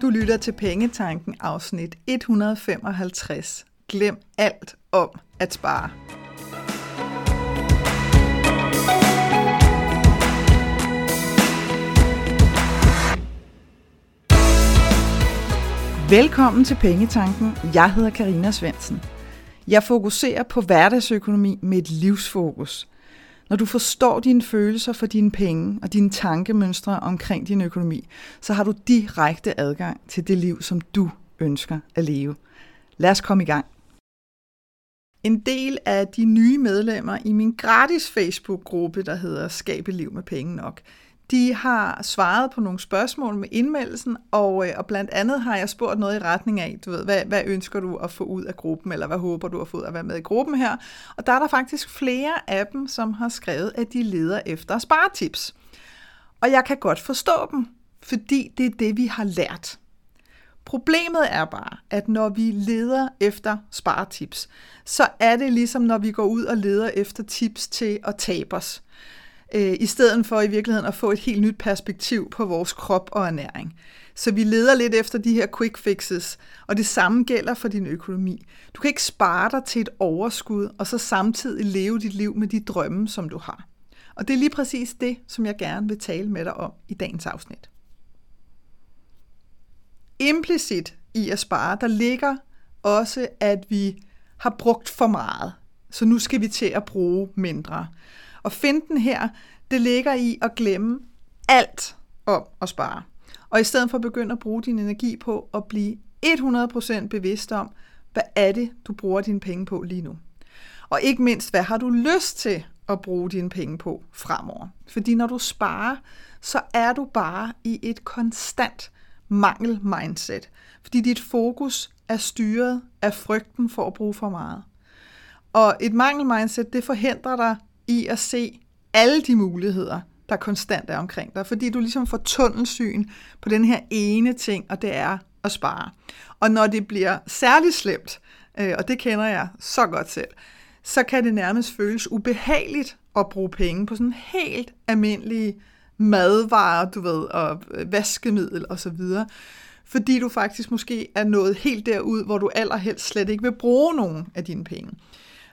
Du lytter til Pengetanken afsnit 155. Glem alt om at spare. Velkommen til Pengetanken. Jeg hedder Karina Svensen. Jeg fokuserer på hverdagsøkonomi med et livsfokus. Når du forstår dine følelser for dine penge og dine tankemønstre omkring din økonomi, så har du direkte adgang til det liv, som du ønsker at leve. Lad os komme i gang. En del af de nye medlemmer i min gratis Facebook-gruppe, der hedder Skabe liv med penge nok, de har svaret på nogle spørgsmål med indmeldelsen, og, øh, og blandt andet har jeg spurgt noget i retning af, du ved, hvad, hvad ønsker du at få ud af gruppen, eller hvad håber du at få ud af at være med i gruppen her? Og der er der faktisk flere af dem, som har skrevet, at de leder efter sparetips. Og jeg kan godt forstå dem, fordi det er det, vi har lært. Problemet er bare, at når vi leder efter sparetips, så er det ligesom, når vi går ud og leder efter tips til at tabe os øh, i stedet for i virkeligheden at få et helt nyt perspektiv på vores krop og ernæring. Så vi leder lidt efter de her quick fixes, og det samme gælder for din økonomi. Du kan ikke spare dig til et overskud, og så samtidig leve dit liv med de drømme, som du har. Og det er lige præcis det, som jeg gerne vil tale med dig om i dagens afsnit. Implicit i at spare, der ligger også, at vi har brugt for meget. Så nu skal vi til at bruge mindre. Og finden her, det ligger i at glemme alt om at spare. Og i stedet for at begynde at bruge din energi på at blive 100% bevidst om, hvad er det, du bruger dine penge på lige nu. Og ikke mindst, hvad har du lyst til at bruge dine penge på fremover. Fordi når du sparer, så er du bare i et konstant mangel-mindset. Fordi dit fokus er styret af frygten for at bruge for meget. Og et mangel-mindset, det forhindrer dig i at se alle de muligheder, der konstant er omkring dig, fordi du ligesom får tunnelsyn på den her ene ting, og det er at spare. Og når det bliver særligt slemt, øh, og det kender jeg så godt selv, så kan det nærmest føles ubehageligt at bruge penge på sådan helt almindelige madvarer, du ved, og vaskemiddel og så videre, fordi du faktisk måske er nået helt derud, hvor du allerhelst slet ikke vil bruge nogen af dine penge.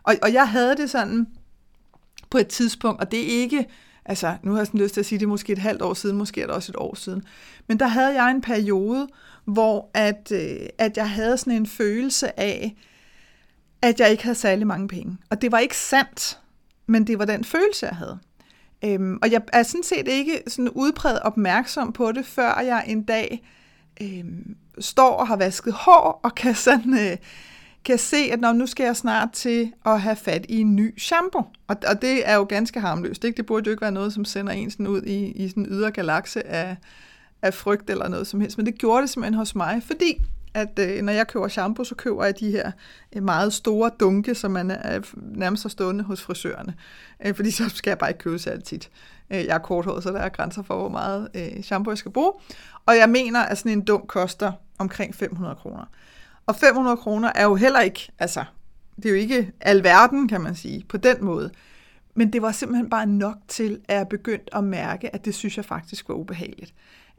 Og, og jeg havde det sådan, på et tidspunkt, og det er ikke, altså nu har jeg sådan lyst til at sige, det er måske et halvt år siden, måske er det også et år siden, men der havde jeg en periode, hvor at, øh, at jeg havde sådan en følelse af, at jeg ikke havde særlig mange penge. Og det var ikke sandt, men det var den følelse, jeg havde. Øhm, og jeg er sådan set ikke sådan udpræget opmærksom på det, før jeg en dag øhm, står og har vasket hår og kan sådan... Øh, kan se, at når nu skal jeg snart til at have fat i en ny shampoo. Og, og det er jo ganske harmløst. Ikke? Det burde jo ikke være noget, som sender en sådan ud i, i sådan en ydre galakse af, af frygt eller noget som helst. Men det gjorde det simpelthen hos mig, fordi at øh, når jeg køber shampoo, så køber jeg de her øh, meget store dunke, som man er øh, nærmest så stående hos frisørerne. Øh, fordi så skal jeg bare ikke købe så tit. Øh, jeg er korthåret, så der er grænser for, hvor meget øh, shampoo jeg skal bruge. Og jeg mener, at sådan en dunk koster omkring 500 kroner. Og 500 kroner er jo heller ikke, altså, det er jo ikke alverden, kan man sige, på den måde. Men det var simpelthen bare nok til, at jeg begyndte at mærke, at det synes jeg faktisk var ubehageligt.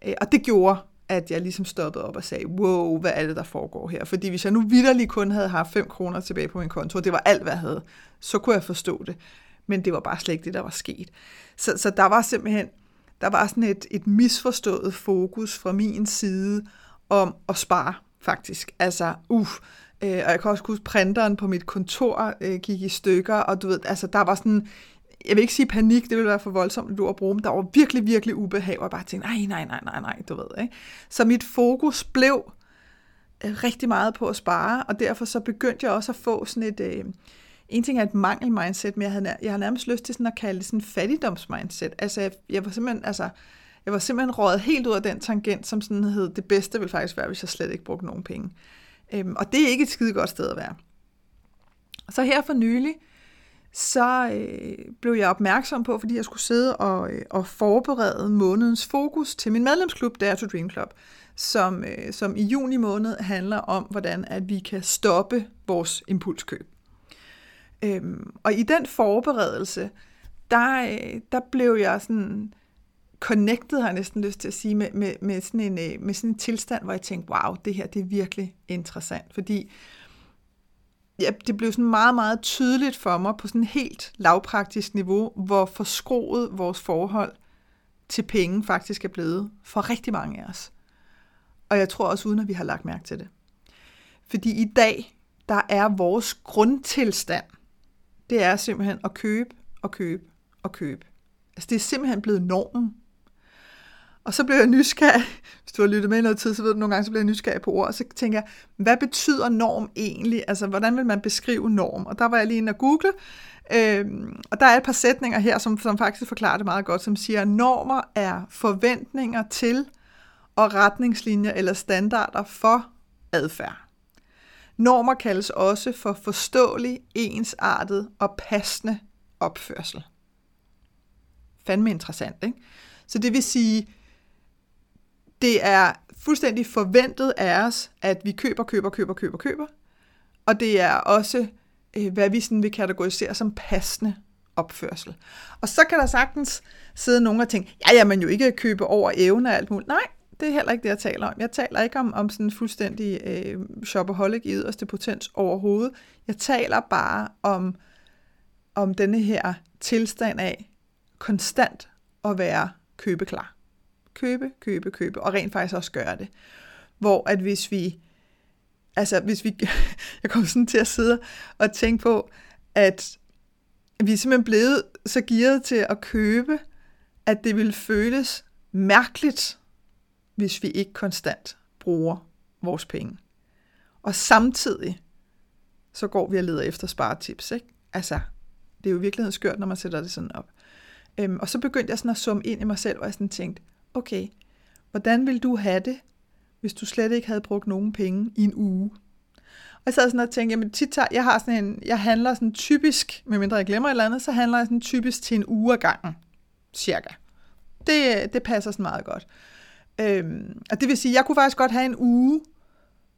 Øh, og det gjorde, at jeg ligesom stoppede op og sagde, wow, hvad er det, der foregår her? Fordi hvis jeg nu vidderlig kun havde haft 5 kroner tilbage på min konto, og det var alt, hvad jeg havde, så kunne jeg forstå det. Men det var bare slet ikke det, der var sket. Så, så der var simpelthen, der var sådan et, et misforstået fokus fra min side om at spare faktisk. Altså, uff. Øh, og jeg kan også huske, printeren på mit kontor øh, gik i stykker, og du ved, altså der var sådan, jeg vil ikke sige panik, det ville være for voldsomt at bruge, men der var virkelig, virkelig ubehag, og jeg bare tænkte, nej, nej, nej, nej, nej, du ved, ikke? Så mit fokus blev øh, rigtig meget på at spare, og derfor så begyndte jeg også at få sådan et, øh, en ting er et mangel-mindset, men jeg, havde, jeg har nærmest lyst til sådan at kalde det sådan en fattigdoms-mindset. Altså, jeg, jeg var simpelthen, altså, jeg var simpelthen røget helt ud af den tangent, som sådan hed, det bedste vil faktisk være, hvis jeg slet ikke brugte nogen penge. Øhm, og det er ikke et skide godt sted at være. Så her for nylig, så øh, blev jeg opmærksom på, fordi jeg skulle sidde og, øh, og forberede månedens fokus til min medlemsklub, Dare to Dream Club, som, øh, som i juni måned handler om, hvordan at vi kan stoppe vores impulskøb. Øhm, og i den forberedelse, der, øh, der blev jeg sådan connected, har jeg næsten lyst til at sige, med, med, med, sådan en, øh, med sådan en tilstand, hvor jeg tænkte, wow, det her det er virkelig interessant, fordi ja, det blev sådan meget, meget tydeligt for mig på sådan et helt lavpraktisk niveau, hvor forskroet vores forhold til penge faktisk er blevet for rigtig mange af os. Og jeg tror også, uden at vi har lagt mærke til det. Fordi i dag, der er vores grundtilstand, det er simpelthen at købe og købe og købe. Altså det er simpelthen blevet normen. Og så blev jeg nysgerrig, hvis du har lyttet med i noget tid, så ved du nogle gange, så bliver jeg nysgerrig på ord, og så tænker jeg, hvad betyder norm egentlig? Altså, hvordan vil man beskrive norm? Og der var jeg lige inde og google, øhm, og der er et par sætninger her, som, som faktisk forklarer det meget godt, som siger, at normer er forventninger til og retningslinjer eller standarder for adfærd. Normer kaldes også for forståelig, ensartet og passende opførsel. Fandme interessant, ikke? Så det vil sige, det er fuldstændig forventet af os, at vi køber, køber, køber, køber, køber. Og det er også, øh, hvad vi sådan vil kategorisere som passende opførsel. Og så kan der sagtens sidde nogen og tænke, ja, ja, man jo ikke købe over evne og alt muligt. Nej, det er heller ikke det, jeg taler om. Jeg taler ikke om, om sådan en fuldstændig øh, shopaholic i yderste potens overhovedet. Jeg taler bare om, om denne her tilstand af konstant at være købeklar købe, købe, købe, og rent faktisk også gøre det. Hvor at hvis vi, altså hvis vi, jeg kommer sådan til at sidde og tænke på, at vi er simpelthen blevet så gearet til at købe, at det vil føles mærkeligt, hvis vi ikke konstant bruger vores penge. Og samtidig, så går vi og leder efter sparetips, ikke? Altså, det er jo i virkeligheden skørt, når man sætter det sådan op. Øhm, og så begyndte jeg sådan at summe ind i mig selv, og jeg sådan tænkte, okay, hvordan vil du have det, hvis du slet ikke havde brugt nogen penge i en uge? Og jeg sad sådan og tænkte, jamen tit tager, jeg har sådan en, jeg handler sådan typisk, medmindre jeg glemmer et eller andet, så handler jeg sådan typisk til en uge ad gangen, cirka. Det, det passer sådan meget godt. Øhm, og det vil sige, jeg kunne faktisk godt have en uge,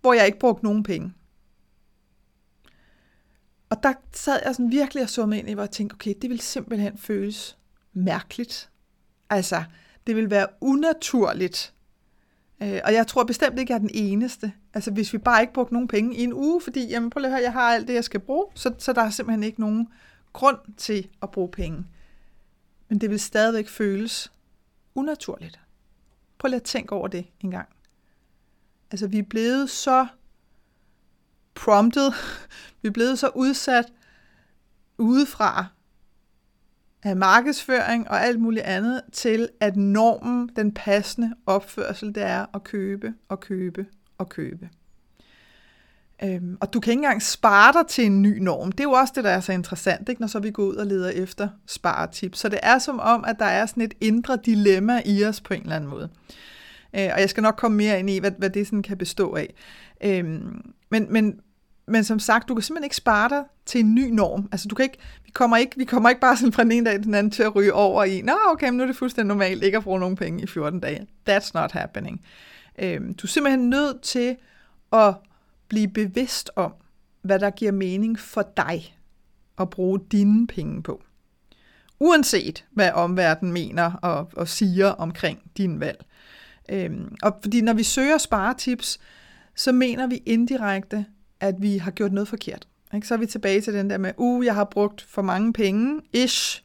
hvor jeg ikke brugte nogen penge. Og der sad jeg sådan virkelig og så mig ind i, hvor jeg tænkte, okay, det vil simpelthen føles mærkeligt. Altså, det vil være unaturligt. Øh, og jeg tror bestemt ikke, jeg er den eneste. Altså hvis vi bare ikke brugte nogen penge i en uge, fordi jamen, prøv lige at høre, jeg har alt det, jeg skal bruge, så, så der er simpelthen ikke nogen grund til at bruge penge. Men det vil stadigvæk føles unaturligt. Prøv lige at tænke over det en gang. Altså vi er blevet så prompted, vi er blevet så udsat udefra, af markedsføring og alt muligt andet, til at normen, den passende opførsel, det er at købe og købe og købe. Øhm, og du kan ikke engang spare dig til en ny norm. Det er jo også det, der er så interessant, ikke? når så vi går ud og leder efter sparetips. Så det er som om, at der er sådan et indre dilemma i os på en eller anden måde. Øh, og jeg skal nok komme mere ind i, hvad, hvad det sådan kan bestå af. Øhm, men, men men som sagt, du kan simpelthen ikke spare dig til en ny norm. Altså, du kan ikke, vi, kommer ikke, vi kommer ikke bare sådan fra den ene dag til den anden til at ryge over i, nå okay, men nu er det fuldstændig normalt ikke at bruge nogen penge i 14 dage. That's not happening. Øhm, du er simpelthen nødt til at blive bevidst om, hvad der giver mening for dig at bruge dine penge på. Uanset hvad omverdenen mener og, og siger omkring din valg. Øhm, og fordi når vi søger sparetips, så mener vi indirekte, at vi har gjort noget forkert. Ikke? Så er vi tilbage til den der med, uh, jeg har brugt for mange penge, ish,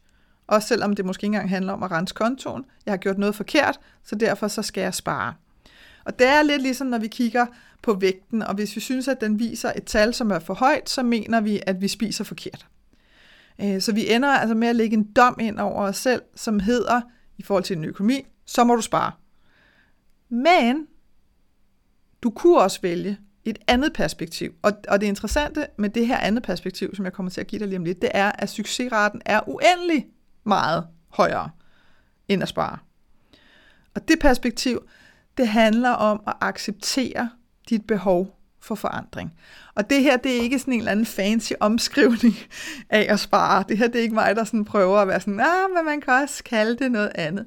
også selvom det måske ikke engang handler om at rense kontoen. Jeg har gjort noget forkert, så derfor så skal jeg spare. Og det er lidt ligesom, når vi kigger på vægten, og hvis vi synes, at den viser et tal, som er for højt, så mener vi, at vi spiser forkert. Øh, så vi ender altså med at lægge en dom ind over os selv, som hedder, i forhold til din økonomi, så må du spare. Men du kunne også vælge et andet perspektiv. Og, og det interessante med det her andet perspektiv, som jeg kommer til at give dig lige om lidt, det er, at succesraten er uendelig meget højere end at spare. Og det perspektiv, det handler om at acceptere dit behov for forandring. Og det her, det er ikke sådan en eller anden fancy omskrivning af at spare. Det her, det er ikke mig, der sådan prøver at være sådan, ah, men man kan også kalde det noget andet.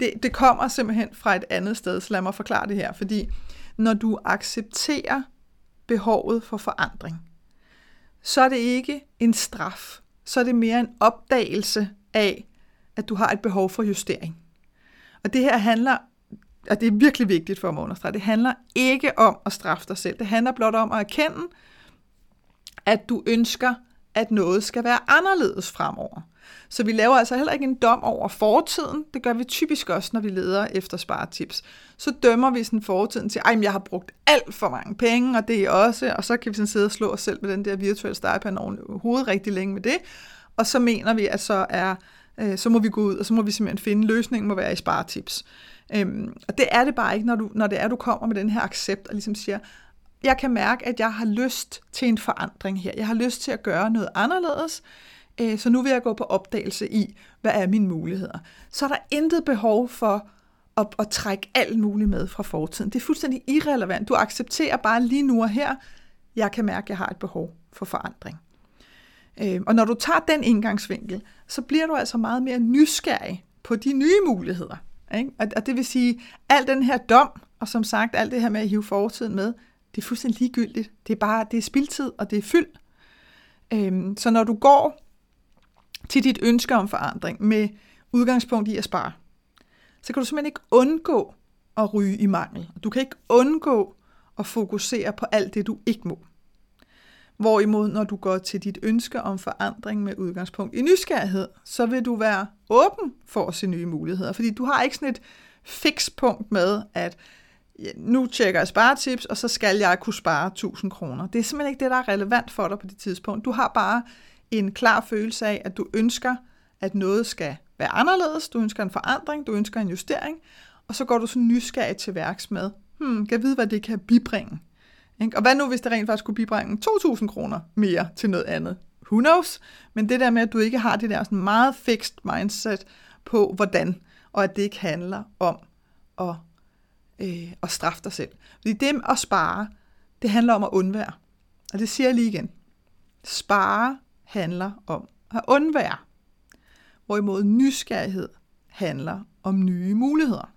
Det, det kommer simpelthen fra et andet sted, så lad mig forklare det her. Fordi når du accepterer behovet for forandring, så er det ikke en straf. Så er det mere en opdagelse af, at du har et behov for justering. Og det her handler, og det er virkelig vigtigt for at understrege, det handler ikke om at straffe dig selv. Det handler blot om at erkende, at du ønsker, at noget skal være anderledes fremover. Så vi laver altså heller ikke en dom over fortiden. Det gør vi typisk også, når vi leder efter sparetips. Så dømmer vi sådan fortiden til, at jeg har brugt alt for mange penge, og det er også, og så kan vi sådan sidde og slå os selv med den der virtuelle startplan over hovedet rigtig længe med det. Og så mener vi, at så er øh, så må vi gå ud, og så må vi simpelthen finde løsningen må være i sparetips. Øhm, og det er det bare ikke, når, du, når det er, du kommer med den her accept og ligesom siger, jeg kan mærke, at jeg har lyst til en forandring her. Jeg har lyst til at gøre noget anderledes. Øh, så nu vil jeg gå på opdagelse i, hvad er mine muligheder. Så er der intet behov for at, at trække alt muligt med fra fortiden. Det er fuldstændig irrelevant. Du accepterer bare lige nu og her, jeg kan mærke, at jeg har et behov for forandring. Øh, og når du tager den indgangsvinkel, så bliver du altså meget mere nysgerrig på de nye muligheder. Ikke? Og det vil sige, al den her dom, og som sagt, alt det her med at hive fortiden med, det er fuldstændig ligegyldigt. Det er bare, det er spildtid, og det er fyld. Øhm, så når du går til dit ønske om forandring med udgangspunkt i at spare, så kan du simpelthen ikke undgå at ryge i mangel. Du kan ikke undgå at fokusere på alt det, du ikke må. Hvorimod, når du går til dit ønske om forandring med udgangspunkt i nysgerrighed, så vil du være åben for at se nye muligheder. Fordi du har ikke sådan et fikspunkt med, at ja, nu tjekker jeg sparetips, og så skal jeg kunne spare 1000 kroner. Det er simpelthen ikke det, der er relevant for dig på det tidspunkt. Du har bare en klar følelse af, at du ønsker, at noget skal være anderledes, du ønsker en forandring, du ønsker en justering, og så går du så nysgerrig til værks med, hmm, kan jeg vide, hvad det kan bibringe? Ikke? Og hvad nu, hvis det rent faktisk kunne bibringe 2.000 kroner mere til noget andet? Who knows? Men det der med, at du ikke har det der sådan meget fixed mindset på, hvordan, og at det ikke handler om at, øh, at straffe dig selv. Fordi det at spare, det handler om at undvære. Og det siger jeg lige igen. Spare handler om at undvære. Hvorimod nysgerrighed handler om nye muligheder.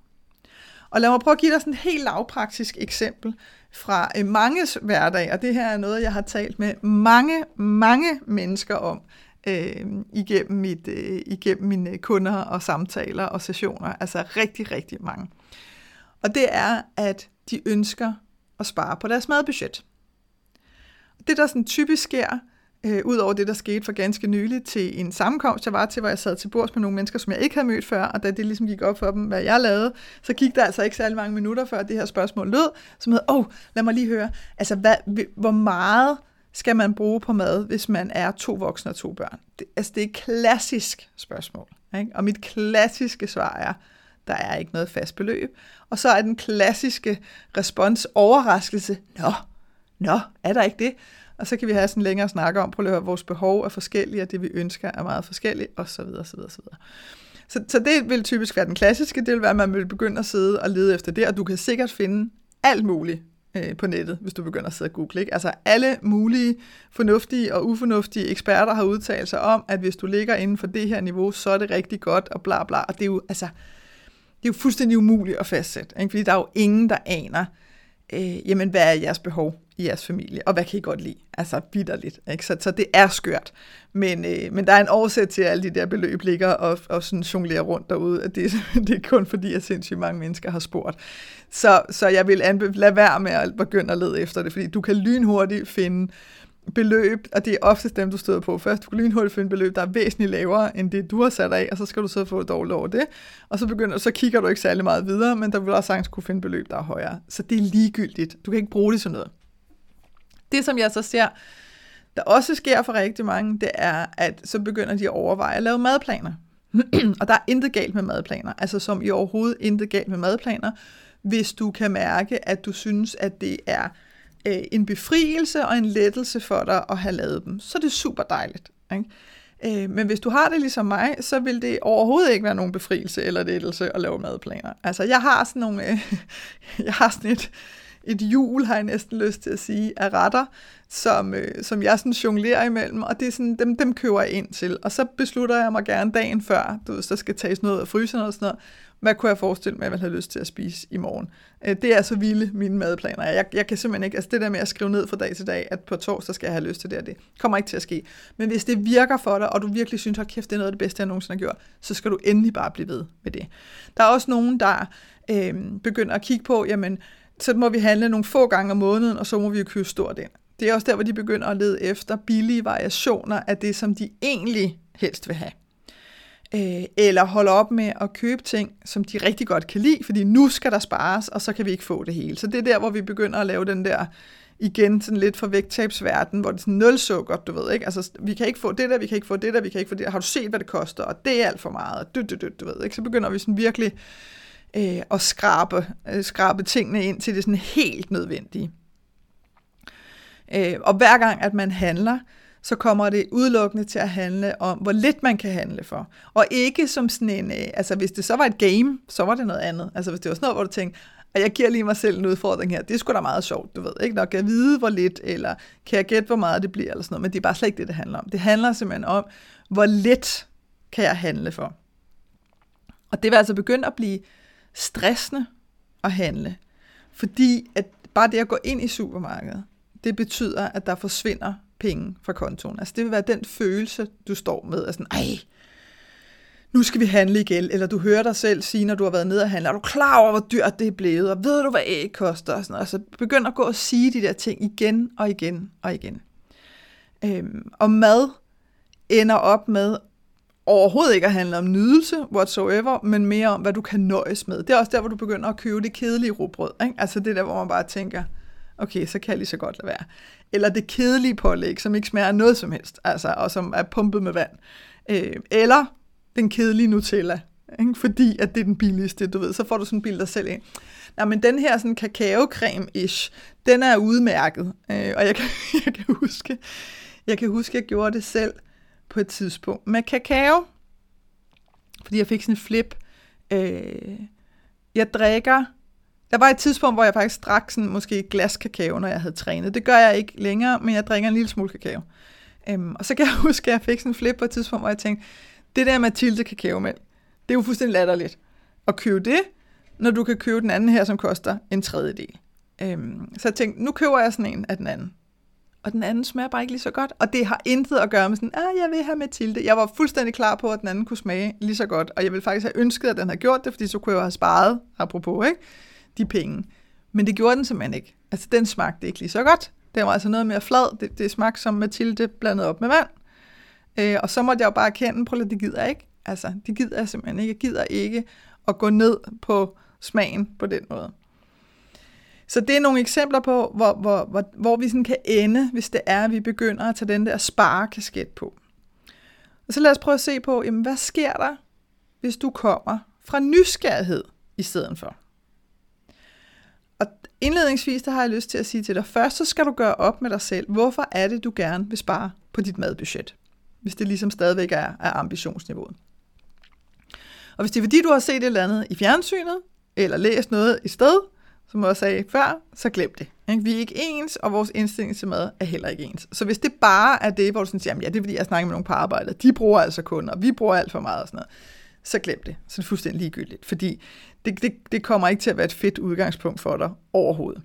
Og lad mig prøve at give dig sådan et helt lavpraktisk eksempel fra øh, manges hverdag, og det her er noget, jeg har talt med mange, mange mennesker om øh, igennem, mit, øh, igennem mine kunder og samtaler og sessioner, altså rigtig, rigtig mange. Og det er, at de ønsker at spare på deres madbudget. Det, der sådan typisk sker, øh, ud over det, der skete for ganske nylig til en sammenkomst, jeg var til, hvor jeg sad til bords med nogle mennesker, som jeg ikke havde mødt før, og da det ligesom gik op for dem, hvad jeg lavede, så gik der altså ikke særlig mange minutter før det her spørgsmål lød, som hed, åh, oh, lad mig lige høre, altså hvad, hvor meget skal man bruge på mad, hvis man er to voksne og to børn? Det, altså det er et klassisk spørgsmål, ikke? og mit klassiske svar er, der er ikke noget fast beløb. Og så er den klassiske respons overraskelse, nå, nå, er der ikke det? Og så kan vi have sådan længere snak om, prøv at høre, vores behov er forskellige, og det vi ønsker er meget forskellige, og så videre, så videre, så videre. Så, så det vil typisk være den klassiske, det vil være, at man vil begynde at sidde og lede efter det, og du kan sikkert finde alt muligt øh, på nettet, hvis du begynder at sidde og google. Ikke? Altså alle mulige fornuftige og ufornuftige eksperter har udtalt sig om, at hvis du ligger inden for det her niveau, så er det rigtig godt, og bla bla. Og det er jo, altså, det er jo fuldstændig umuligt at fastsætte, ikke? fordi der er jo ingen, der aner, øh, jamen hvad er jeres behov i jeres familie, og hvad kan I godt lide? Altså bitterligt, ikke? Så, så det er skørt. Men, øh, men der er en årsag til, at alle de der beløb ligger og, og sådan jonglerer rundt derude, at det, det er kun fordi, at sindssygt mange mennesker har spurgt. Så, så jeg vil anbefale, lad være med at begynde at lede efter det, fordi du kan lynhurtigt finde beløb, og det er oftest dem, du støder på først. Du kan lynhurtigt finde beløb, der er væsentligt lavere, end det, du har sat af, og så skal du så få et dårligt over det. Og så, begynder, så kigger du ikke særlig meget videre, men der vil også sagtens kunne finde beløb, der er højere. Så det er ligegyldigt. Du kan ikke bruge det sådan noget. Det, som jeg så ser, der også sker for rigtig mange, det er, at så begynder de at overveje at lave madplaner. og der er intet galt med madplaner, altså som i overhovedet intet galt med madplaner, hvis du kan mærke, at du synes, at det er øh, en befrielse og en lettelse for dig at have lavet dem. Så er det super dejligt. Ikke? Øh, men hvis du har det ligesom mig, så vil det overhovedet ikke være nogen befrielse eller lettelse at lave madplaner. Altså jeg har sådan nogle, øh, jeg har sådan et, et hjul, har jeg næsten lyst til at sige, af retter, som, øh, som jeg sådan jonglerer imellem, og det er sådan, dem, dem køber jeg ind til. Og så beslutter jeg mig gerne dagen før, du ved, så skal tages noget af fryseren og sådan noget, hvad kunne jeg forestille mig, jeg ville have lyst til at spise i morgen? Øh, det er så vilde mine madplaner. Jeg, jeg kan simpelthen ikke, altså det der med at skrive ned fra dag til dag, at på torsdag skal jeg have lyst til det og det, kommer ikke til at ske. Men hvis det virker for dig, og du virkelig synes, at kæft, det er noget af det bedste, jeg nogensinde har gjort, så skal du endelig bare blive ved med det. Der er også nogen, der øh, begynder at kigge på, jamen, så må vi handle nogle få gange om måneden, og så må vi jo købe stort ind. Det er også der, hvor de begynder at lede efter billige variationer af det, som de egentlig helst vil have. Øh, eller holde op med at købe ting, som de rigtig godt kan lide, fordi nu skal der spares, og så kan vi ikke få det hele. Så det er der, hvor vi begynder at lave den der, igen sådan lidt for vægttabsverden, hvor det er sådan nul sukker, du ved ikke, altså vi kan ikke få det der, vi kan ikke få det der, vi kan ikke få det der, har du set, hvad det koster, og det er alt for meget, du, du, du, du ved ikke, så begynder vi sådan virkelig øh, og skrabe, øh, skrabe tingene ind til det sådan helt nødvendige. Øh, og hver gang, at man handler, så kommer det udelukkende til at handle om, hvor lidt man kan handle for. Og ikke som sådan en, øh, altså hvis det så var et game, så var det noget andet. Altså hvis det var sådan noget, hvor du tænkte, at jeg giver lige mig selv en udfordring her, det er sgu da meget sjovt, du ved, ikke? Nok kan jeg vide, hvor lidt, eller kan jeg gætte, hvor meget det bliver, eller sådan noget, men det er bare slet ikke det, det handler om. Det handler simpelthen om, hvor lidt kan jeg handle for. Og det vil altså begynde at blive stressende at handle, fordi at bare det at gå ind i supermarkedet, det betyder, at der forsvinder penge fra kontoen. Altså det vil være den følelse, du står med, at sådan, ej, nu skal vi handle igen, eller du hører dig selv sige, når du har været nede og handle, er du klar over, hvor dyrt det er blevet, og ved du, hvad æg koster, og sådan noget. Så begynd at gå og sige de der ting igen og igen og igen. Øhm, og mad ender op med overhovedet ikke at handle om nydelse whatsoever, men mere om, hvad du kan nøjes med. Det er også der, hvor du begynder at købe det kedelige rugbrød. Ikke? Altså det der, hvor man bare tænker, okay, så kan jeg lige så godt lade være. Eller det kedelige pålæg, som ikke smager noget som helst, altså, og som er pumpet med vand. Øh, eller den kedelige Nutella, ikke? fordi at det er den billigste, du ved, så får du sådan en bil dig selv ind. Nej, men den her sådan kakaocreme-ish, den er udmærket, øh, og jeg kan, jeg kan huske, jeg kan huske, jeg gjorde det selv på et tidspunkt med kakao, fordi jeg fik sådan en flip. Øh, jeg drikker der var et tidspunkt, hvor jeg faktisk drak sådan måske et glas kakao, når jeg havde trænet. Det gør jeg ikke længere, men jeg drikker en lille smule kakao. Øhm, og så kan jeg huske, at jeg fik sådan en flip på et tidspunkt, hvor jeg tænkte, det der Mathilde kakaomælk, det er jo fuldstændig latterligt at købe det, når du kan købe den anden her, som koster en tredjedel. Øhm, så jeg tænkte, nu køber jeg sådan en af den anden. Og den anden smager bare ikke lige så godt. Og det har intet at gøre med sådan, ah, jeg vil have Mathilde. Jeg var fuldstændig klar på, at den anden kunne smage lige så godt. Og jeg ville faktisk have ønsket, at den havde gjort det, fordi så kunne jeg jo have sparet, apropos, ikke? de penge. Men det gjorde den simpelthen ikke. Altså, den smagte ikke lige så godt. Den var altså noget mere flad. Det, det smagte som Mathilde blandet op med vand. Øh, og så måtte jeg jo bare erkende, prøv at det gider jeg ikke. Altså, det gider jeg simpelthen ikke. Jeg gider ikke at gå ned på smagen på den måde. Så det er nogle eksempler på, hvor, hvor, hvor, hvor vi sådan kan ende, hvis det er, at vi begynder at tage den der sparekasket på. Og så lad os prøve at se på, jamen, hvad sker der, hvis du kommer fra nysgerrighed i stedet for? Og indledningsvis, der har jeg lyst til at sige til dig, først så skal du gøre op med dig selv, hvorfor er det, du gerne vil spare på dit madbudget, hvis det ligesom stadigvæk er, er ambitionsniveauet. Og hvis det er fordi, du har set et eller andet i fjernsynet, eller læst noget i sted, som jeg sagde før, så glem det. Vi er ikke ens, og vores indstilling til mad er heller ikke ens. Så hvis det bare er det, hvor du sådan siger, ja, det er fordi, jeg snakker med nogle på arbejde, de bruger altså kun, og vi bruger alt for meget og sådan noget, så glem det. Så det er fuldstændig ligegyldigt, fordi det, det, det kommer ikke til at være et fedt udgangspunkt for dig overhovedet.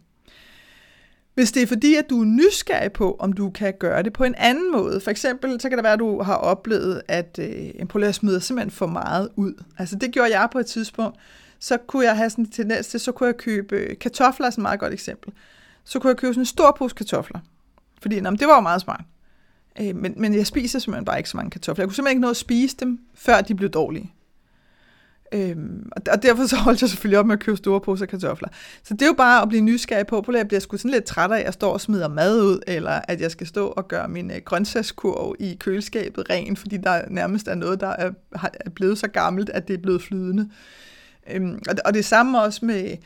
Hvis det er fordi, at du er nysgerrig på, om du kan gøre det på en anden måde. For eksempel, så kan det være, at du har oplevet, at øh, en polær smider simpelthen for meget ud. Altså det gjorde jeg på et tidspunkt. Så kunne jeg have sådan en tendens til, så kunne jeg købe øh, kartofler, er sådan et meget godt eksempel. Så kunne jeg købe sådan en stor pose kartofler. Fordi nå, det var jo meget smart. Øh, men, men jeg spiser simpelthen bare ikke så mange kartofler. Jeg kunne simpelthen ikke nå at spise dem, før de blev dårlige. Øhm, og derfor så holdt jeg selvfølgelig op med at købe store poser kartofler. Så det er jo bare at blive nysgerrig på, på at jeg bliver sgu sådan lidt træt af, at jeg står og smider mad ud, eller at jeg skal stå og gøre min øh, grøntsagskurv i køleskabet ren, fordi der nærmest er noget, der er, er blevet så gammelt, at det er blevet flydende. Øhm, og, det, og det samme også med,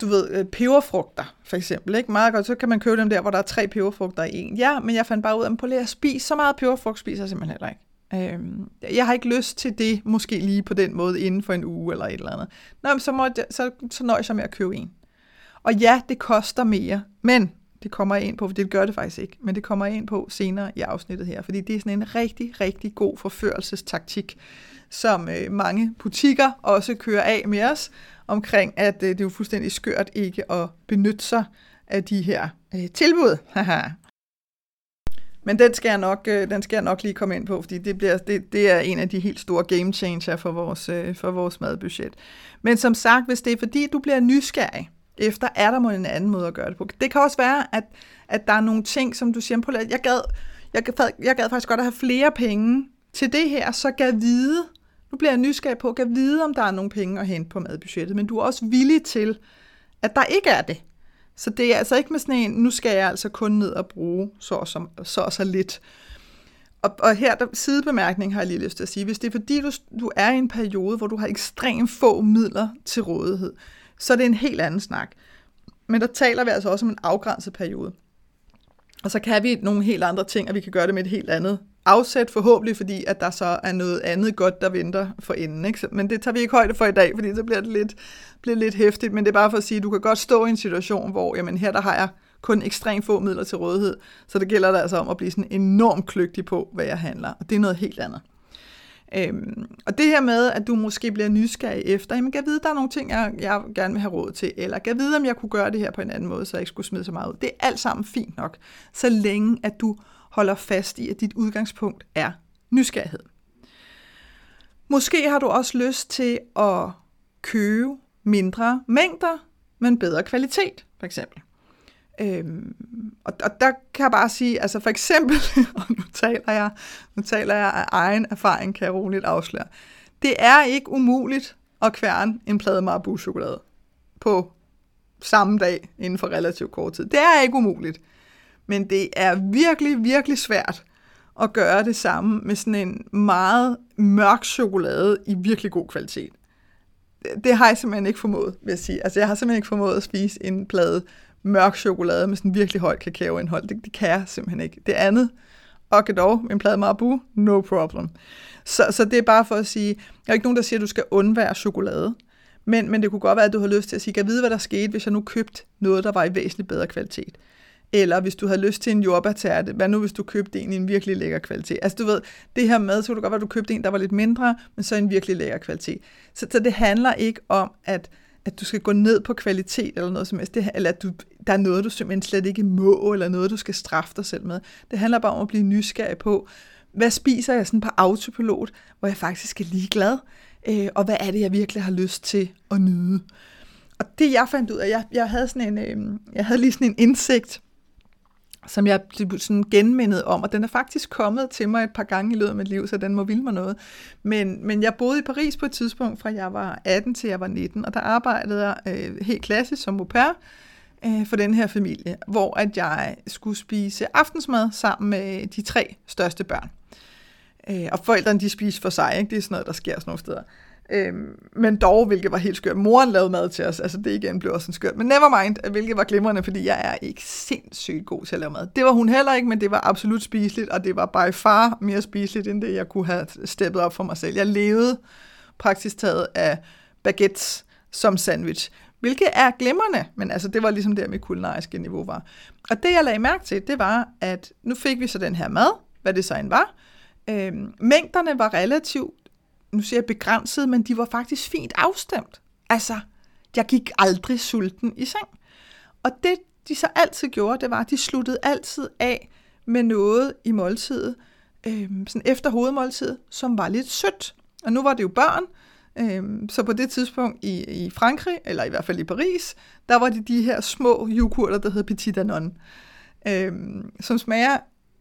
du ved, øh, peberfrugter, for eksempel. Ikke? Meget godt, så kan man købe dem der, hvor der er tre peberfrugter i en. Ja, men jeg fandt bare ud af, at at spise så meget peberfrugt, spiser jeg simpelthen heller ikke. Øhm, jeg har ikke lyst til det, måske lige på den måde, inden for en uge eller et eller andet. Nå, men så, må jeg, så, så nøjes jeg med at købe en. Og ja, det koster mere, men det kommer jeg ind på, for det gør det faktisk ikke, men det kommer jeg ind på senere i afsnittet her, fordi det er sådan en rigtig, rigtig god forførelsestaktik, som øh, mange butikker også kører af med os, omkring at øh, det er jo fuldstændig skørt ikke at benytte sig af de her øh, tilbud. Men den skal, jeg nok, øh, den skal jeg nok lige komme ind på, fordi det, bliver, det, det er en af de helt store game changer for vores, øh, for vores madbudget. Men som sagt, hvis det er fordi, du bliver nysgerrig efter, er der må en anden måde at gøre det på. Det kan også være, at, at der er nogle ting, som du siger, på, jeg gad, jeg, gad, jeg gad faktisk godt at have flere penge til det her, så gad vide, nu bliver jeg nysgerrig på, kan vide, om der er nogle penge at hente på madbudgettet, men du er også villig til, at der ikke er det. Så det er altså ikke med sådan en, nu skal jeg altså kun ned og bruge så og så, så, og så lidt. Og, og her, der sidebemærkning har jeg lige lyst til at sige, hvis det er fordi, du, du er i en periode, hvor du har ekstremt få midler til rådighed, så er det en helt anden snak. Men der taler vi altså også om en afgrænset periode. Og så kan vi nogle helt andre ting, og vi kan gøre det med et helt andet afsæt forhåbentlig, fordi at der så er noget andet godt, der venter for enden. Ikke? Men det tager vi ikke højde for i dag, fordi så bliver det lidt, bliver lidt hæftigt. Men det er bare for at sige, at du kan godt stå i en situation, hvor jamen, her der har jeg kun ekstremt få midler til rådighed, så det gælder der altså om at blive sådan enormt kløgtig på, hvad jeg handler. Og det er noget helt andet. Øhm, og det her med, at du måske bliver nysgerrig efter, jamen kan jeg vide, der er nogle ting, jeg, jeg gerne vil have råd til, eller kan jeg vide, om jeg kunne gøre det her på en anden måde, så jeg ikke skulle smide så meget ud. Det er alt sammen fint nok, så længe at du holder fast i, at dit udgangspunkt er nysgerrighed. Måske har du også lyst til at købe mindre mængder, men bedre kvalitet, for eksempel. Øhm, og, og der kan jeg bare sige, altså for eksempel, og nu taler jeg, nu taler jeg af egen erfaring, kan jeg roligt afsløre, det er ikke umuligt at kværne en plade Marabu-chokolade på samme dag inden for relativt kort tid. Det er ikke umuligt. Men det er virkelig, virkelig svært at gøre det samme med sådan en meget mørk chokolade i virkelig god kvalitet. Det har jeg simpelthen ikke formået, vil jeg sige. Altså, jeg har simpelthen ikke formået at spise en plade mørk chokolade med sådan virkelig højt kakaoindhold. Det, det kan jeg simpelthen ikke. Det andet, og dog, en plade Marabu, no problem. Så, så det er bare for at sige, der er ikke nogen, der siger, at du skal undvære chokolade. Men, men det kunne godt være, at du har lyst til at sige, kan jeg vide, hvad der skete, hvis jeg nu købte noget, der var i væsentligt bedre kvalitet? Eller hvis du havde lyst til en jordbærtærte, hvad nu hvis du købte en i en virkelig lækker kvalitet? Altså du ved, det her med, så kunne det godt være, at du købte en, der var lidt mindre, men så en virkelig lækker kvalitet. Så, så det handler ikke om, at, at du skal gå ned på kvalitet eller noget som helst, det, eller at du, der er noget, du simpelthen slet ikke må, eller noget, du skal straffe dig selv med. Det handler bare om at blive nysgerrig på, hvad spiser jeg sådan på autopilot, hvor jeg faktisk er ligeglad, øh, og hvad er det, jeg virkelig har lyst til at nyde. Og det jeg fandt ud af, jeg, jeg havde sådan en, øh, jeg havde lige sådan en indsigt, som jeg blev sådan genmindet om, og den er faktisk kommet til mig et par gange i løbet af mit liv, så den må vilde mig noget. Men, men jeg boede i Paris på et tidspunkt, fra jeg var 18 til jeg var 19, og der arbejdede jeg øh, helt klassisk som au pair øh, for den her familie, hvor at jeg skulle spise aftensmad sammen med de tre største børn. Øh, og forældrene de spiser for sig, ikke? det er sådan noget, der sker sådan nogle steder. Øhm, men dog, hvilket var helt skørt. Moren lavede mad til os, altså det igen blev også en skørt. Men never mind, hvilket var glimrende, fordi jeg er ikke sindssygt god til at lave mad. Det var hun heller ikke, men det var absolut spiseligt, og det var by far mere spiseligt, end det jeg kunne have steppet op for mig selv. Jeg levede praktisk taget af baguettes som sandwich, hvilket er glimrende, men altså det var ligesom der, mit kulinariske niveau var. Og det jeg lagde mærke til, det var, at nu fik vi så den her mad, hvad det så end var. Øhm, mængderne var relativt nu siger jeg begrænset, men de var faktisk fint afstemt. Altså, jeg gik aldrig sulten i seng. Og det, de så altid gjorde, det var, at de sluttede altid af med noget i måltidet, øh, sådan efter hovedmåltidet, som var lidt sødt. Og nu var det jo børn, øh, så på det tidspunkt i, i Frankrig, eller i hvert fald i Paris, der var det de her små yoghurter, der hedder Petit Danone, øh, som smager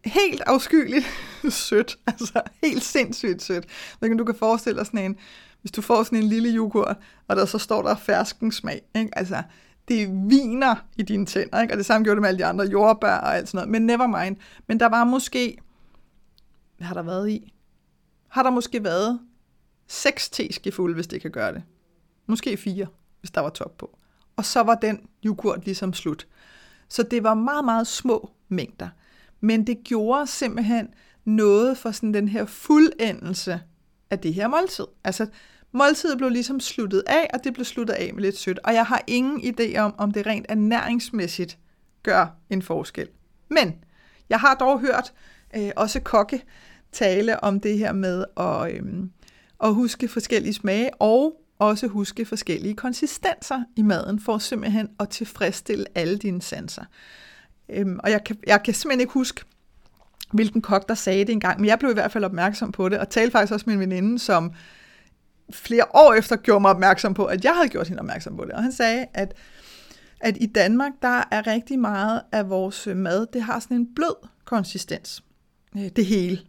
helt afskyeligt sødt. Altså helt sindssygt sødt. Men du kan forestille dig sådan en, hvis du får sådan en lille yoghurt, og der så står der fersken smag. Ikke? Altså, det viner i dine tænder, ikke? og det samme gjorde det med alle de andre jordbær og alt sådan noget. Men never mind. Men der var måske, hvad har der været i? Har der måske været seks teskefulde, hvis det kan gøre det. Måske fire, hvis der var top på. Og så var den yoghurt ligesom slut. Så det var meget, meget små mængder. Men det gjorde simpelthen noget for sådan den her fuldendelse af det her måltid. Altså, måltidet blev ligesom sluttet af, og det blev sluttet af med lidt sødt. Og jeg har ingen idé om, om det rent ernæringsmæssigt gør en forskel. Men jeg har dog hørt øh, også kokke tale om det her med at, øh, at huske forskellige smage, og også huske forskellige konsistenser i maden, for simpelthen at tilfredsstille alle dine sanser. Øhm, og jeg kan, jeg kan simpelthen ikke huske, hvilken kok, der sagde det engang, men jeg blev i hvert fald opmærksom på det, og talte faktisk også med en veninde, som flere år efter gjorde mig opmærksom på, at jeg havde gjort hende opmærksom på det. Og han sagde, at, at i Danmark, der er rigtig meget af vores mad, det har sådan en blød konsistens. Øh, det hele.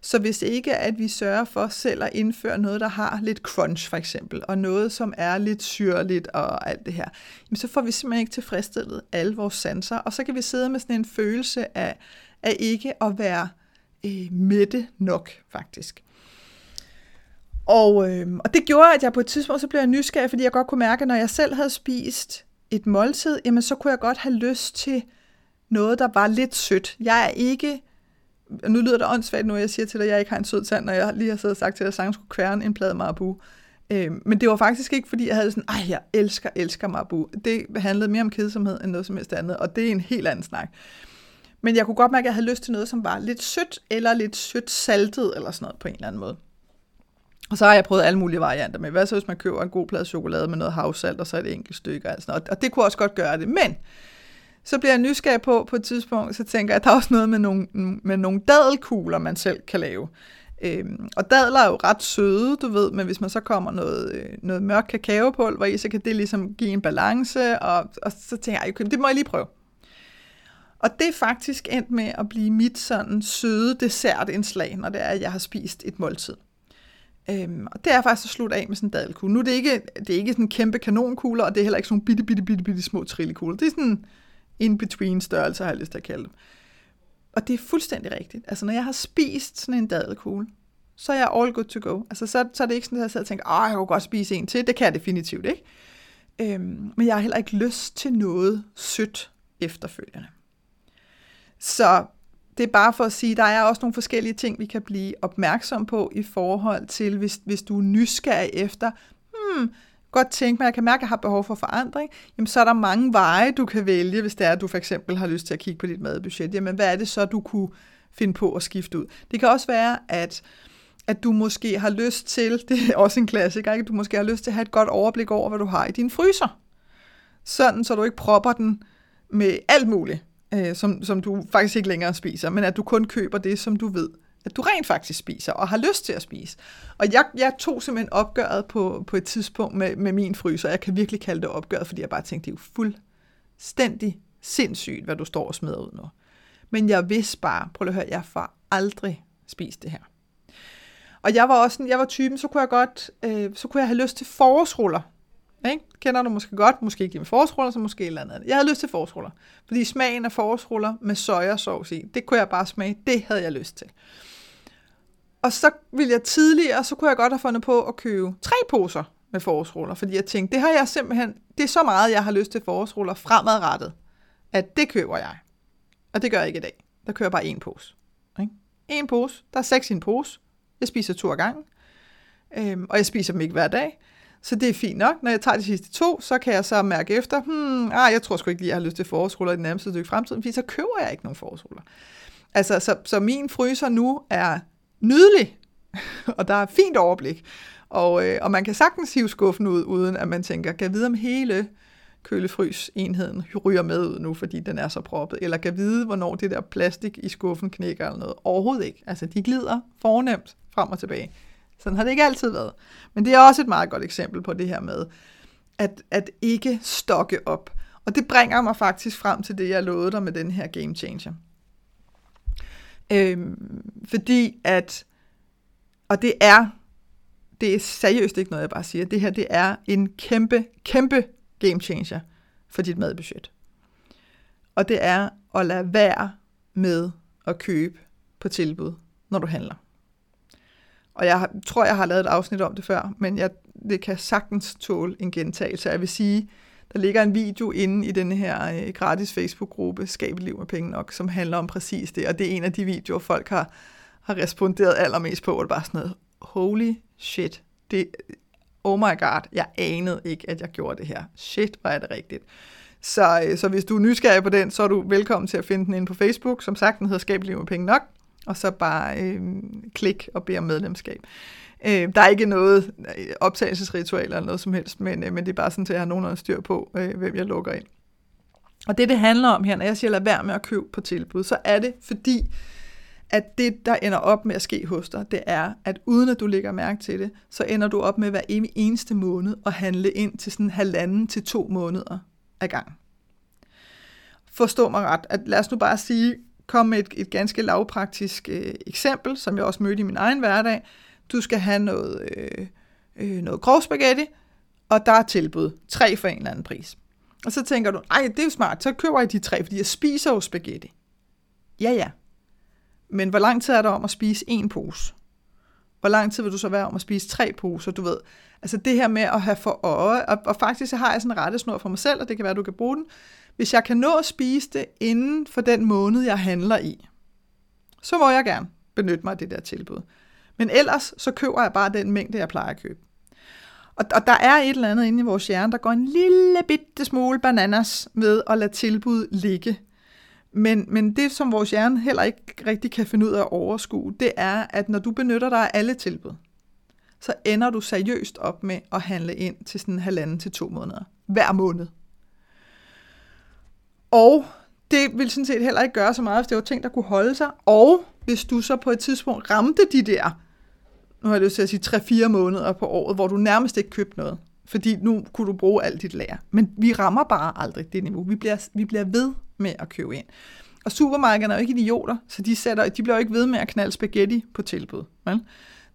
Så hvis ikke, at vi sørger for selv at indføre noget, der har lidt crunch for eksempel, og noget, som er lidt syrligt og alt det her, jamen så får vi simpelthen ikke tilfredsstillet alle vores sanser, og så kan vi sidde med sådan en følelse af, af ikke at være øh, mætte nok, faktisk. Og, øh, og det gjorde, at jeg på et tidspunkt så blev jeg nysgerrig, fordi jeg godt kunne mærke, at når jeg selv havde spist et måltid, jamen så kunne jeg godt have lyst til noget, der var lidt sødt. Jeg er ikke nu lyder det åndssvagt nu, jeg siger til dig, at jeg ikke har en sød tand, når jeg lige har siddet og sagt til dig, at sangen skulle kværne en plade Marabu. Øh, men det var faktisk ikke, fordi jeg havde sådan, ej, jeg elsker, elsker Marabu. Det handlede mere om kedsomhed end noget som helst andet, og det er en helt anden snak. Men jeg kunne godt mærke, at jeg havde lyst til noget, som var lidt sødt, eller lidt sødt saltet, eller sådan noget på en eller anden måde. Og så har jeg prøvet alle mulige varianter med. Hvad så, hvis man køber en god plade chokolade med noget havsalt, og så et enkelt stykke, og sådan noget. Og det kunne også godt gøre det. Men så bliver jeg nysgerrig på, på et tidspunkt, så tænker jeg, at der er også noget med nogle, med nogle dadelkugler, man selv kan lave. Øhm, og dadler er jo ret søde, du ved, men hvis man så kommer noget, øh, noget mørk kakaopulver i, så kan det ligesom give en balance, og, og så tænker jeg, okay, det må jeg lige prøve. Og det er faktisk endt med at blive mit sådan søde dessertindslag, når det er, at jeg har spist et måltid. Øhm, og det er faktisk at slutte af med sådan en dadelkugle. Nu er det ikke, det er ikke sådan en kæmpe kanonkugler, og det er heller ikke sådan nogle bitte, bitte, bitte, bitte små trillekugler. Det er sådan in-between størrelser, har jeg lyst til at kalde dem. Og det er fuldstændig rigtigt. Altså, når jeg har spist sådan en dadelkugle, så er jeg all good to go. Altså, så, så er det ikke sådan, at jeg sidder og tænker, åh, jeg kunne godt spise en til. Det kan jeg definitivt ikke. Øhm, men jeg har heller ikke lyst til noget sødt efterfølgende. Så det er bare for at sige, der er også nogle forskellige ting, vi kan blive opmærksom på i forhold til, hvis, hvis du er nysgerrig efter, hmm, godt tænke mig, at jeg kan mærke, at jeg har behov for forandring, jamen så er der mange veje, du kan vælge, hvis det er, at du for eksempel har lyst til at kigge på dit madbudget. Jamen hvad er det så, du kunne finde på at skifte ud? Det kan også være, at at du måske har lyst til, det er også en klassiker, ikke? at du måske har lyst til at have et godt overblik over, hvad du har i din fryser. Sådan, så du ikke propper den med alt muligt, øh, som, som du faktisk ikke længere spiser, men at du kun køber det, som du ved at du rent faktisk spiser og har lyst til at spise. Og jeg, jeg tog simpelthen opgøret på, på et tidspunkt med, med min fryser. Jeg kan virkelig kalde det opgøret, fordi jeg bare tænkte, det er jo fuldstændig sindssygt, hvad du står og smider ud nu. Men jeg vidste bare, prøv at høre, jeg får aldrig spist det her. Og jeg var også sådan, jeg var typen, så kunne jeg godt, øh, så kunne jeg have lyst til forårsruller. Ikke? Kender du måske godt, måske ikke med forårsruller, så måske et eller andet. Jeg havde lyst til forårsruller, fordi smagen af forårsruller med sojasauce i, det kunne jeg bare smage, det havde jeg lyst til. Og så ville jeg tidligere, så kunne jeg godt have fundet på at købe tre poser med forårsruller, fordi jeg tænkte, det har jeg simpelthen, det er så meget, jeg har lyst til forårsruller fremadrettet, at det køber jeg. Og det gør jeg ikke i dag. Der kører bare en pose. Ikke? En pose, der er seks i en pose. Jeg spiser to gange, øhm, og jeg spiser dem ikke hver dag. Så det er fint nok. Når jeg tager de sidste to, så kan jeg så mærke efter, hmm, ah, jeg tror sgu ikke lige, jeg har lyst til forårsruller i den nærmeste stykke fremtiden, fordi så køber jeg ikke nogen forårsruller. Altså, så, så min fryser nu er nydelig, og der er fint overblik. Og, øh, og man kan sagtens hive skuffen ud, uden at man tænker, kan vide om hele kølefrys-enheden ryger med ud nu, fordi den er så proppet, eller kan vide, hvornår det der plastik i skuffen knækker eller noget. Overhovedet ikke. Altså, de glider fornemt frem og tilbage. Sådan har det ikke altid været. Men det er også et meget godt eksempel på det her med, at, at ikke stokke op. Og det bringer mig faktisk frem til det, jeg lovede dig med den her game changer. Øhm, fordi at, og det er, det er seriøst ikke noget, jeg bare siger, det her det er en kæmpe, kæmpe game changer for dit madbudget. Og det er at lade være med at købe på tilbud, når du handler. Og jeg tror, jeg har lavet et afsnit om det før, men jeg, det kan sagtens tåle en gentagelse. Jeg vil sige, der ligger en video inde i den her øh, gratis Facebook-gruppe, Skab et liv med penge nok, som handler om præcis det. Og det er en af de videoer, folk har, har responderet allermest på, hvor det bare sådan noget, holy shit, det, oh my god, jeg anede ikke, at jeg gjorde det her. Shit, hvor er det rigtigt. Så, øh, så hvis du er nysgerrig på den, så er du velkommen til at finde den inde på Facebook. Som sagt, den hedder Skab et liv med penge nok. Og så bare øh, klik og bed om medlemskab. Øh, der er ikke noget øh, optagelsesritual eller noget som helst, men, øh, men det er bare sådan, at jeg har nogenlunde styr på, øh, hvem jeg lukker ind. Og det, det handler om her, når jeg siger, lad være med at købe på tilbud, så er det fordi, at det, der ender op med at ske hos dig, det er, at uden at du lægger mærke til det, så ender du op med hver eneste måned at handle ind til sådan halvanden til to måneder ad gang. Forstå mig ret, at lad os nu bare sige, kom med et, et ganske lavpraktisk øh, eksempel, som jeg også mødte i min egen hverdag. Du skal have noget, øh, øh, noget grov spaghetti, og der er tilbud. Tre for en eller anden pris. Og så tænker du, ej, det er jo smart, så køber jeg de tre, fordi jeg spiser jo spaghetti. Ja, ja. Men hvor lang tid er der om at spise en pose? Hvor lang tid vil du så være om at spise tre poser, du ved? Altså det her med at have for øje, og, og faktisk så har jeg sådan en rettesnor for mig selv, og det kan være, at du kan bruge den. Hvis jeg kan nå at spise det inden for den måned, jeg handler i, så må jeg gerne benytte mig af det der tilbud. Men ellers så køber jeg bare den mængde, jeg plejer at købe. Og, og der er et eller andet inde i vores hjerne, der går en lille bitte smule bananas med at lade tilbud ligge. Men, men det, som vores hjerne heller ikke rigtig kan finde ud af at overskue, det er, at når du benytter dig af alle tilbud, så ender du seriøst op med at handle ind til sådan halvanden til to måneder. Hver måned. Og det vil sådan set heller ikke gøre så meget, hvis det var ting, der kunne holde sig. Og hvis du så på et tidspunkt ramte de der, nu har jeg lyst til at sige 3-4 måneder på året, hvor du nærmest ikke købte noget. Fordi nu kunne du bruge alt dit lager. Men vi rammer bare aldrig det niveau. Vi bliver, vi bliver ved med at købe ind. Og supermarkederne er jo ikke idioter, så de, sætter, de bliver jo ikke ved med at knalde spaghetti på tilbud. Vel?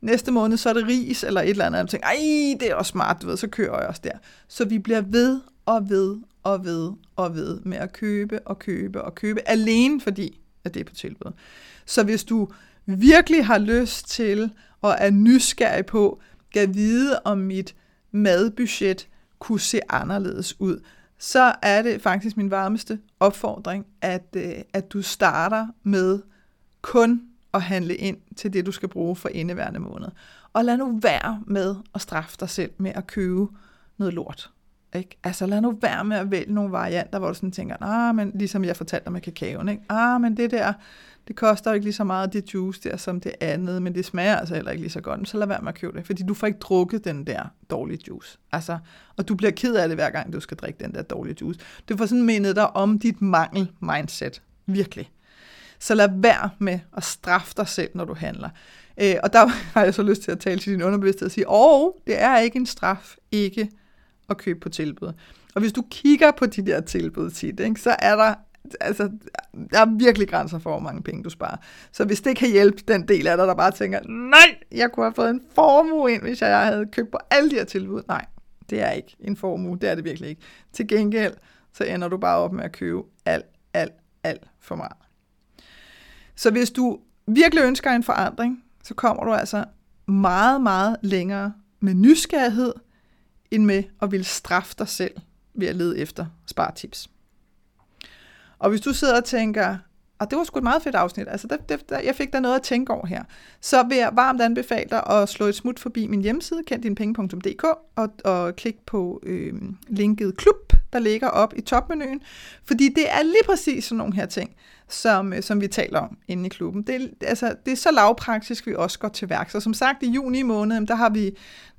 Næste måned, så er det ris eller et eller andet, og tænker, ej, det er også smart, du ved, så kører jeg også der. Så vi bliver ved og ved og ved og ved med at købe og købe og købe, alene fordi, at det er på tilbud. Så hvis du virkelig har lyst til og er nysgerrig på, kan vide om mit madbudget kunne se anderledes ud, så er det faktisk min varmeste opfordring, at, øh, at du starter med kun at handle ind til det, du skal bruge for indeværende måned. Og lad nu være med at straffe dig selv med at købe noget lort. Ikke? Altså lad nu være med at vælge nogle varianter, hvor du sådan tænker, ah, men ligesom jeg fortalte dig med kakaoen, ikke? ah, men det der, det koster jo ikke lige så meget det juice der som det andet, men det smager altså heller ikke lige så godt, så lad være med at købe det, fordi du får ikke drukket den der dårlige juice. Altså, og du bliver ked af det hver gang, du skal drikke den der dårlige juice. Du får sådan mindet dig om dit mangel-mindset. Virkelig. Så lad være med at straffe dig selv, når du handler. Øh, og der har jeg så lyst til at tale til din underbevidsthed og sige, åh, det er ikke en straf, ikke at købe på tilbud. Og hvis du kigger på de der tilbud tit, ikke, så er der altså, der er virkelig grænser for, hvor mange penge du sparer. Så hvis det kan hjælpe den del af dig, der bare tænker, nej, jeg kunne have fået en formue ind, hvis jeg havde købt på alle de her tilbud. Nej, det er ikke en formue, det er det virkelig ikke. Til gengæld, så ender du bare op med at købe alt, alt, alt for meget. Så hvis du virkelig ønsker en forandring, så kommer du altså meget, meget længere med nysgerrighed, end med at ville straffe dig selv ved at lede efter spartips. Og hvis du sidder og tænker, og det var sgu et meget fedt afsnit, altså det, det, der, jeg fik der noget at tænke over her, så vil jeg varmt anbefale dig at slå et smut forbi min hjemmeside, kenddinepenge.dk, og, og klik på øh, linket klub, der ligger op i topmenuen, fordi det er lige præcis sådan nogle her ting, som, øh, som vi taler om inde i klubben. Det, altså, det er så lavpraktisk, vi også går til værk. Så som sagt, i juni måned, der har vi,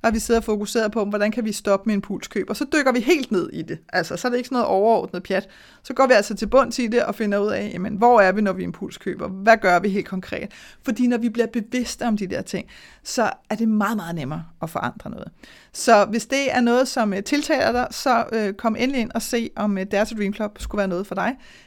der har vi siddet og fokuseret på, hvordan kan vi stoppe med impulskøb, og så dykker vi helt ned i det. Altså, så er det ikke sådan noget overordnet pjat. Så går vi altså til bunds i det og finder ud af, jamen, hvor er vi, når vi impulskøber? Hvad gør vi helt konkret? Fordi når vi bliver bevidste om de der ting, så er det meget, meget nemmere at forandre noget. Så hvis det er noget, som øh, tiltaler dig, så øh, kom endelig ind og se, om uh, Dare to Dream Club skulle være noget for dig.